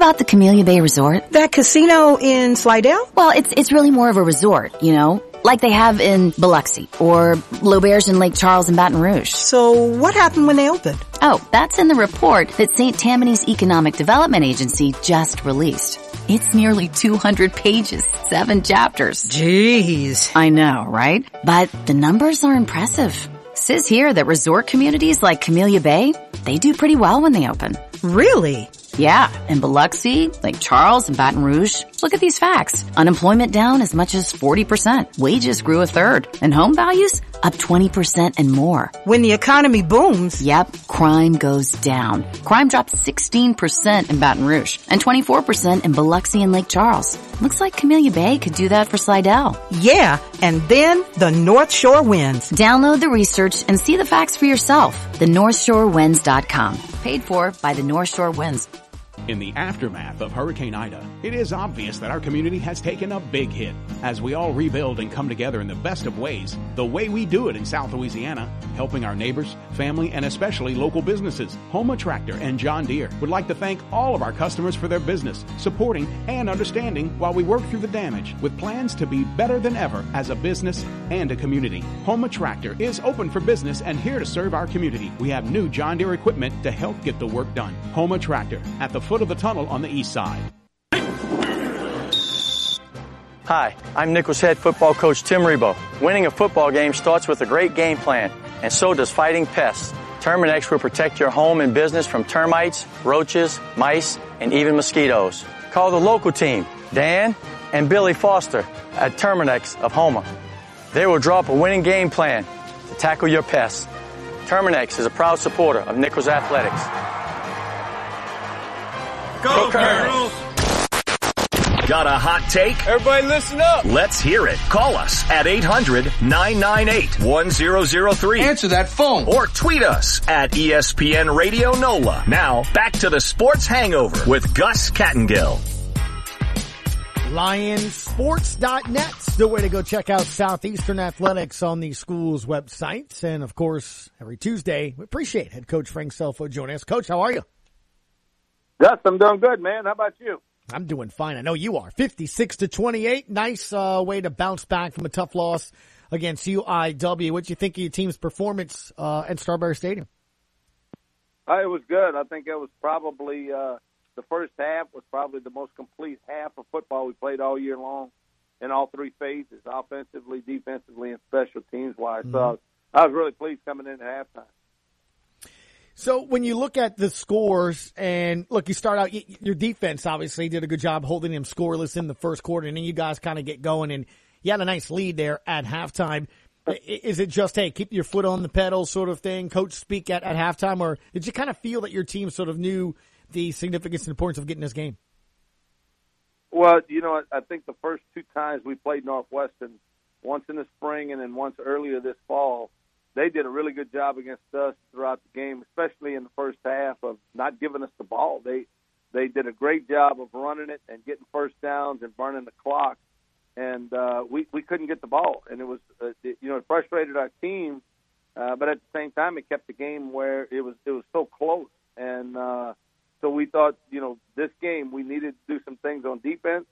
About the Camellia Bay Resort? That casino in Slidell? Well, it's it's really more of a resort, you know like they have in Biloxi or L'Auberge in Lake Charles and Baton Rouge. So what happened when they opened? Oh, that's in the report that St. Tammany's Economic Development Agency just released. It's nearly 200 pages, seven chapters. Jeez. I know, right? But the numbers are impressive. Says here that resort communities like Camellia Bay, they do pretty well when they open. Really? Yeah, in Biloxi, Lake Charles, and Baton Rouge. Look at these facts. Unemployment down as much as 40%. Wages grew a third. And home values up 20% and more. When the economy booms. Yep, crime goes down. Crime dropped 16% in Baton Rouge and 24% in Biloxi and Lake Charles. Looks like Camellia Bay could do that for Slidell. Yeah, and then the North Shore wins. Download the research and see the facts for yourself. TheNorthShoreWinds.com. Paid for by the North Shore Winds. In the aftermath of Hurricane Ida, it is obvious that our community has taken a big hit. As we all rebuild and come together in the best of ways, the way we do it in South Louisiana, helping our neighbors, family, and especially local businesses, Houma Tractor and John Deere would like to thank all of our customers for their business, supporting, and understanding while we work through the damage with plans to be better than ever as a business and a community. Houma Tractor is open for business and here to serve our community. We have new John Deere equipment to help get the work done. Houma Tractor at the foot of the tunnel on the east side. Hi, I'm Nicholls head football coach Tim Rebowe. Winning a football game starts with a great game plan, and so does fighting pests. Terminix will protect your home and business from termites, roaches, mice, and even mosquitoes. Call the local team, Dan and Billy Foster at Terminix of Houma. They will draw up a winning game plan to tackle your pests. Terminix is a proud supporter of Nicholls Athletics. Go, Colonels! Got a hot take? Everybody listen up. Let's hear it. Call us at 800-998-1003. Answer that phone. Or tweet us at ESPN Radio NOLA. Now, back to the Sports Hangover with Gus Kattengell. Lionsports.net's the way to go check out Southeastern Athletics on the school's websites. And of course, every Tuesday, we appreciate head coach Frank Scelfo joining us. Coach, how are you? Gus, I'm doing good, man. How about you? I'm doing fine. I know you are. 56 to 28. Nice uh, way to bounce back from a tough loss against UIW. What do you think of your team's performance uh, at Strawberry Stadium? Uh, it was good. I think it was probably uh, the first half was probably the most complete half of football we played all year long in all three phases, offensively, defensively, and special teams wise. Mm-hmm. So I was really pleased coming in at halftime. So when you look at the scores and look, you start out your defense obviously did a good job holding them scoreless in the first quarter, and then you guys kind of get going, and you had a nice lead there at halftime. Is it just hey, keep your foot on the pedal sort of thing? Coach speak at at halftime, or did you kind of feel that your team sort of knew the significance and importance of getting this game? Well, you know, I think the first two times we played Northwestern, once in the spring and then once earlier this fall they did a really good job against us throughout the game, especially in the first half of not giving us the ball. They they did a great job of running it and getting first downs and burning the clock. and uh, we we couldn't get the ball, and it was uh, it, you know it frustrated our team, uh, but at the same time it kept the game where it was it was so close, and uh, so we thought you know this game we needed to do some things on defense,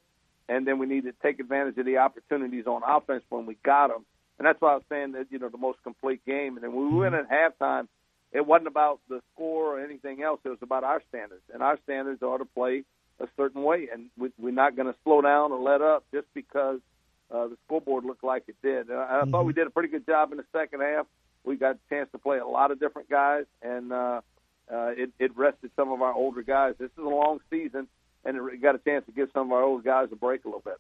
and then we needed to take advantage of the opportunities on offense when we got them, and that's why I was saying that you know the most complete game, and then when we went at halftime. It wasn't about the score or anything else. It was about our standards, and our standards are to play a certain way, and we, we're not going to slow down or let up just because uh, the scoreboard looked like it did. And I, I thought we did a pretty good job in the second half. We got a chance to play a lot of different guys, and uh, uh, it, it rested some of our older guys. This is a long season, and it got a chance to give some of our older guys a break a little bit.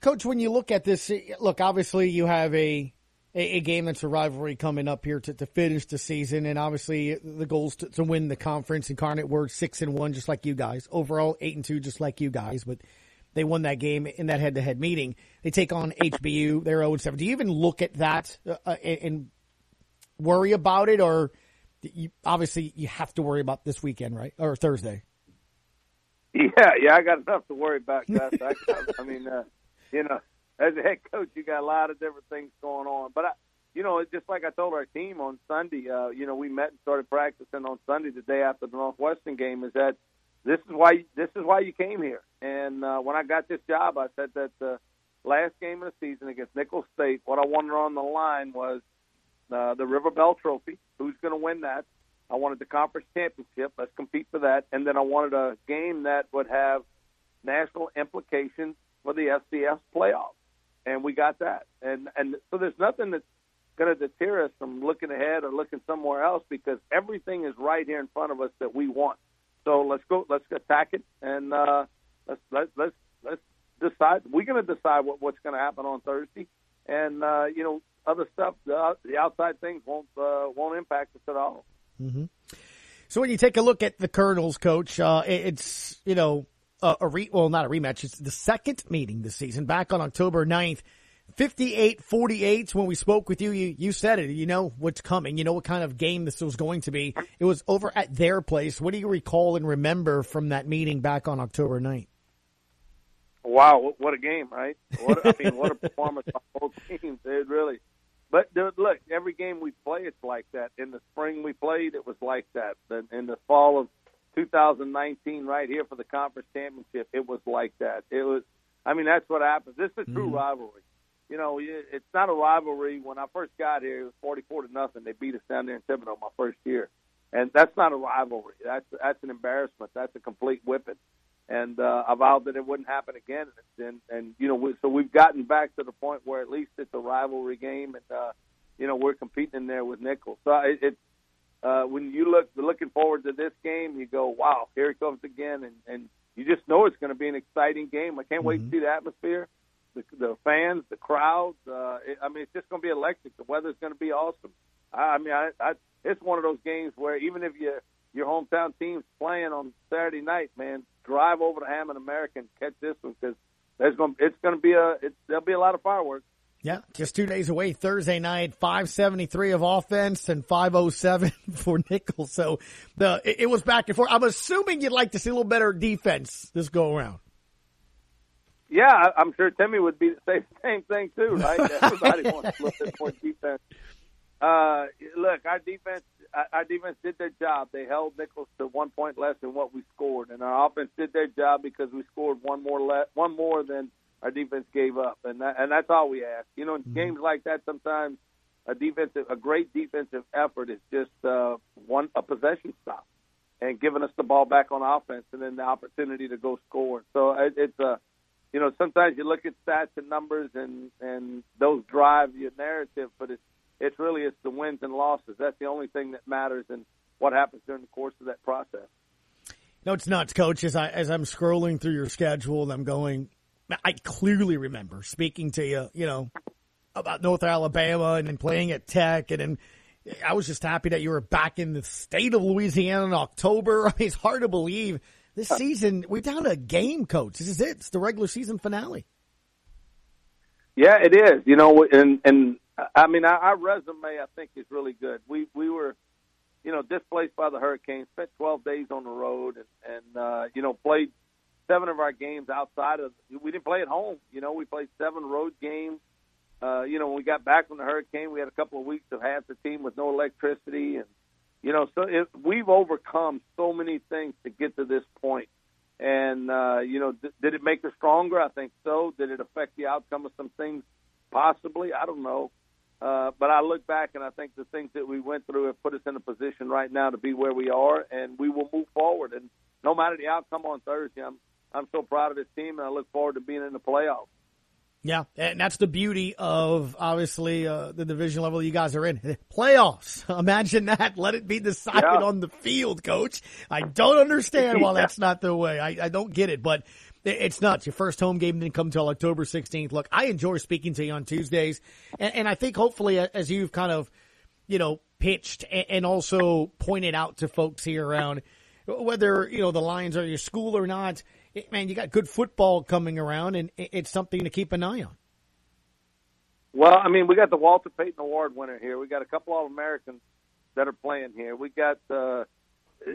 Coach, when you look at this, look, obviously you have a a, game that's a rivalry coming up here to, to finish the season, and obviously the goals to, to win the conference. Incarnate Word six and one, just like you guys. Overall eight and two, just like you guys. But they won that game in that head to head meeting. They take on HBU. They're zero and seven. Do you even look at that uh, and, and worry about it, or you, obviously you have to worry about this weekend, right, or Thursday? Yeah, yeah, I got enough to worry about, Gus. I, I mean, uh, you know, as a head coach, you got a lot of different things going on. But I, you know, just like I told our team on Sunday, uh, you know, we met and started practicing on Sunday, the day after the Northwestern game, is that this is why this is why you came here. And uh, when I got this job, I said that the last game of the season against Nicholls State, what I wanted on the line was uh, the River Bell Trophy. Who's going to win that? I wanted the conference championship. Let's compete for that. And then I wanted a game that would have national implications for the FCS playoffs and we got that. And and so there's nothing that's going to deter us from looking ahead or looking somewhere else because everything is right here in front of us that we want. So let's go, let's attack it, and uh, let's let, let's let's decide. We're going to decide what, what's going to happen on Thursday, and uh, you know other stuff, the, the outside things won't uh, won't impact us at all. Mm-hmm. So when you take a look at the Colonels, Coach, uh, it's you know a, a re, well, not a rematch. It's the second meeting this season back on October 9th. 58-48 when we spoke with you, you, you said it. You know what's coming. You know what kind of game this was going to be. It was over at their place. What do you recall and remember from that meeting back on October 9th? Wow, what a game, right? What, I mean, what a performance by both teams. It really. But dude, look, every game we play, it's like that. In the spring we played, it was like that. In the fall of 2019 right here for the conference championship, it was like that. It was, I mean, that's what happens. This is a true mm-hmm. rivalry. You know, it's not a rivalry. When I first got here, it was 44 to nothing. They beat us down there in Thibodaux my first year, and that's not a rivalry. That's that's an embarrassment. That's a complete whipping. And uh, I vowed that it wouldn't happen again. And and you know, we, so we've gotten back to the point where at least it's a rivalry game, and uh, you know, we're competing in there with Nicholls. So it, it's uh, when you look looking forward to this game, you go, "Wow, here it comes again," and and you just know it's going to be an exciting game. I can't mm-hmm. wait to mm-hmm. see the atmosphere, the, the fans, the crowds. Uh, it, I mean, it's just going to be electric. The weather's going to be awesome. I, I mean, I, I, it's one of those games where even if you your hometown team's playing on Saturday night, man, drive over to Hammond American, catch this one because there's going it's going to be a it's, there'll be a lot of fireworks. Yeah, just two days away. Thursday night, five seventy three of offense and five oh seven for Nicholls. So the it, was back and forth. I'm assuming you'd like to see a little better defense this go around. Yeah, I'm sure Timmy would be the same same thing too, right? Everybody wants a little bit more defense. Uh, look, our defense our defense did their job. They held Nicholls to one point less than what we scored, and our offense did their job because we scored one more le- one more than our defense gave up, and that, and that's all we ask. You know, in mm-hmm. games like that, sometimes a defensive, a great defensive effort is just uh, one a possession stop, and giving us the ball back on offense, and then the opportunity to go score. So it, it's a, you know, sometimes you look at stats and numbers, and and those drive your narrative, but it's it's really it's the wins and losses. That's the only thing that matters, and what happens during the course of that process. No, it's nuts, coach. As I as I'm scrolling through your schedule, and I'm going, I clearly remember speaking to you, you know, about North Alabama and then playing at Tech, and then I was just happy that you were back in the state of Louisiana in October. I mean, it's hard to believe this season we're down to a game, coach. This is it. It's the regular season finale. Yeah, it is. You know, and and I mean, our, our resume I think is really good. We we were, you know, displaced by the hurricane, spent 12 days on the road, and and uh, you know played seven of our games outside of we didn't play at home. You know, we played seven road games. Uh, you know, when we got back from the hurricane, we had a couple of weeks of half the team with no electricity, and you know, so it, we've overcome so many things to get to this point. And uh, you know, th- did it make us stronger? I think so. Did it affect the outcome of some things? Possibly, I don't know. Uh, but I look back and I think the things that we went through have put us in a position right now to be where we are, and we will move forward. And no matter the outcome on Thursday, I'm I'm so proud of this team, and I look forward to being in the playoffs. Yeah, and that's the beauty of obviously uh, the division level you guys are in. Playoffs. Imagine that. Let it be decided Yeah. on the field, coach. I don't understand why that's not the way. I, I don't get it, but it's nuts. Your first home game didn't come until October 16th. Look, I enjoy speaking to you on Tuesdays, and, and I think hopefully as you've kind of, you know, pitched and, and also pointed out to folks here around whether, you know, the Lions are your school or not, man, you got good football coming around and it's something to keep an eye on. Well, I mean, we got the Walter Payton Award winner here. We got a couple of Americans that are playing here. We got uh,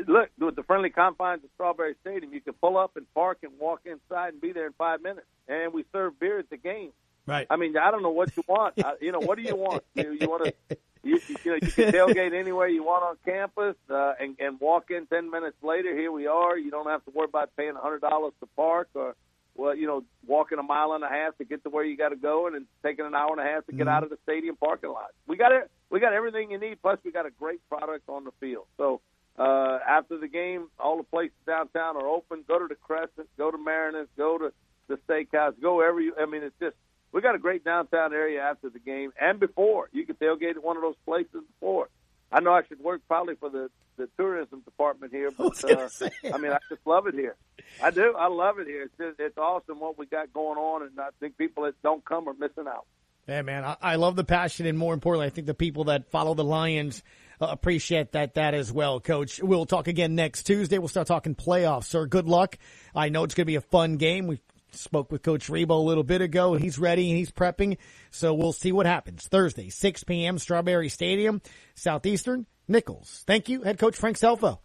look with the friendly confines of Strawberry Stadium. You can pull up and park and walk inside and be there in five minutes. And we serve beer at the game. Right. I mean, I don't know what you want. I, you know, what do you want? You, you want to, you, you know, you can tailgate anywhere you want on campus uh, and, and walk in ten minutes later. Here we are. You don't have to worry about paying a hundred dollars to park or, well, you know, walking a mile and a half to get to where you got to go, and then taking an hour and a half to get Mhm. out of the stadium parking lot. We got it. We got everything you need. Plus, we got a great product on the field. So. Uh, after the game, all the places downtown are open. Go to the Crescent, go to Mariners, go to the Steakhouse, go you. I mean, it's just we got a great downtown area after the game and before. You can tailgate at one of those places before. I know I should work probably for the the tourism department here, but uh, I mean, I just love it here. I do. I love it here. It's just, it's awesome what we got going on, and I think people that don't come are missing out. Yeah, man, I, I love the passion, and more importantly, I think the people that follow the Lions uh, appreciate that that as well, Coach. We'll talk again next Tuesday. We'll start talking playoffs, sir. Good luck. I know it's going to be a fun game. We spoke with Coach Rebowe a little bit ago, and he's ready and he's prepping. So we'll see what happens. Thursday, 6 p.m., Strawberry Stadium, Southeastern, Nicholls. Thank you, Head Coach Frank Scelfo.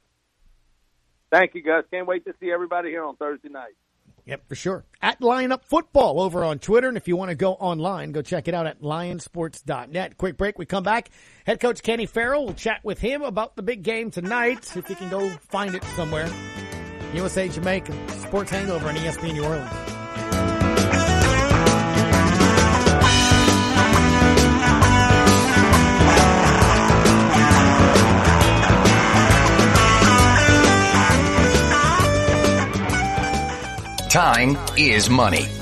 Thank you, guys. Can't wait to see everybody here on Thursday night. Yep, for sure. At Lineup Football over on Twitter. And if you want to go online, go check it out at lionsports.net. Quick break. We come back. Head coach Kenny Farrell. We'll chat with him about the big game tonight. If you can go find it somewhere. USA Jamaica Sports Hangover on ESPN New Orleans. Time is money.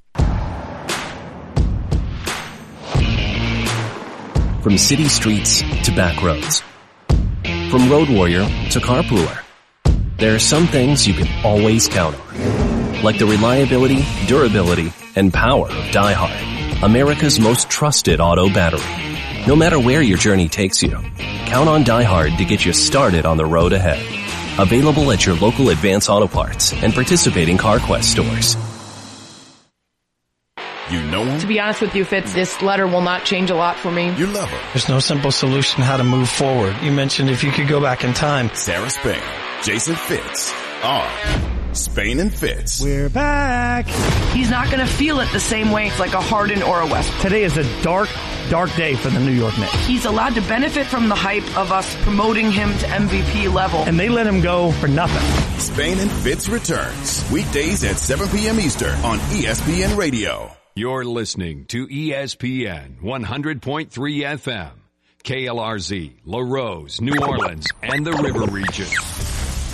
From city streets to back roads. From road warrior to carpooler. There are some things you can always count on. Like the reliability, durability, and power of DieHard. America's most trusted auto battery. No matter where your journey takes you, count on DieHard to get you started on the road ahead. Available at your local Advance Auto Parts and participating CarQuest stores. You know him? To be honest with you, Fitz, this letter will not change a lot for me. You love her. There's no simple solution how to move forward. You mentioned if you could go back in time. Sarah Spain, Jason Fitz, are Spain and Fitz. We're back. He's not going to feel it the same way. It's like a Harden or a West. Today is a dark, dark day for the New York Knicks. He's allowed to benefit from the hype of us promoting him to MVP level. And they let him go for nothing. Spain and Fitz returns weekdays at 7 p.m. Eastern on ESPN Radio. You're listening to ESPN 100.3 FM, KLRZ, Larose, New Orleans, and the River Region.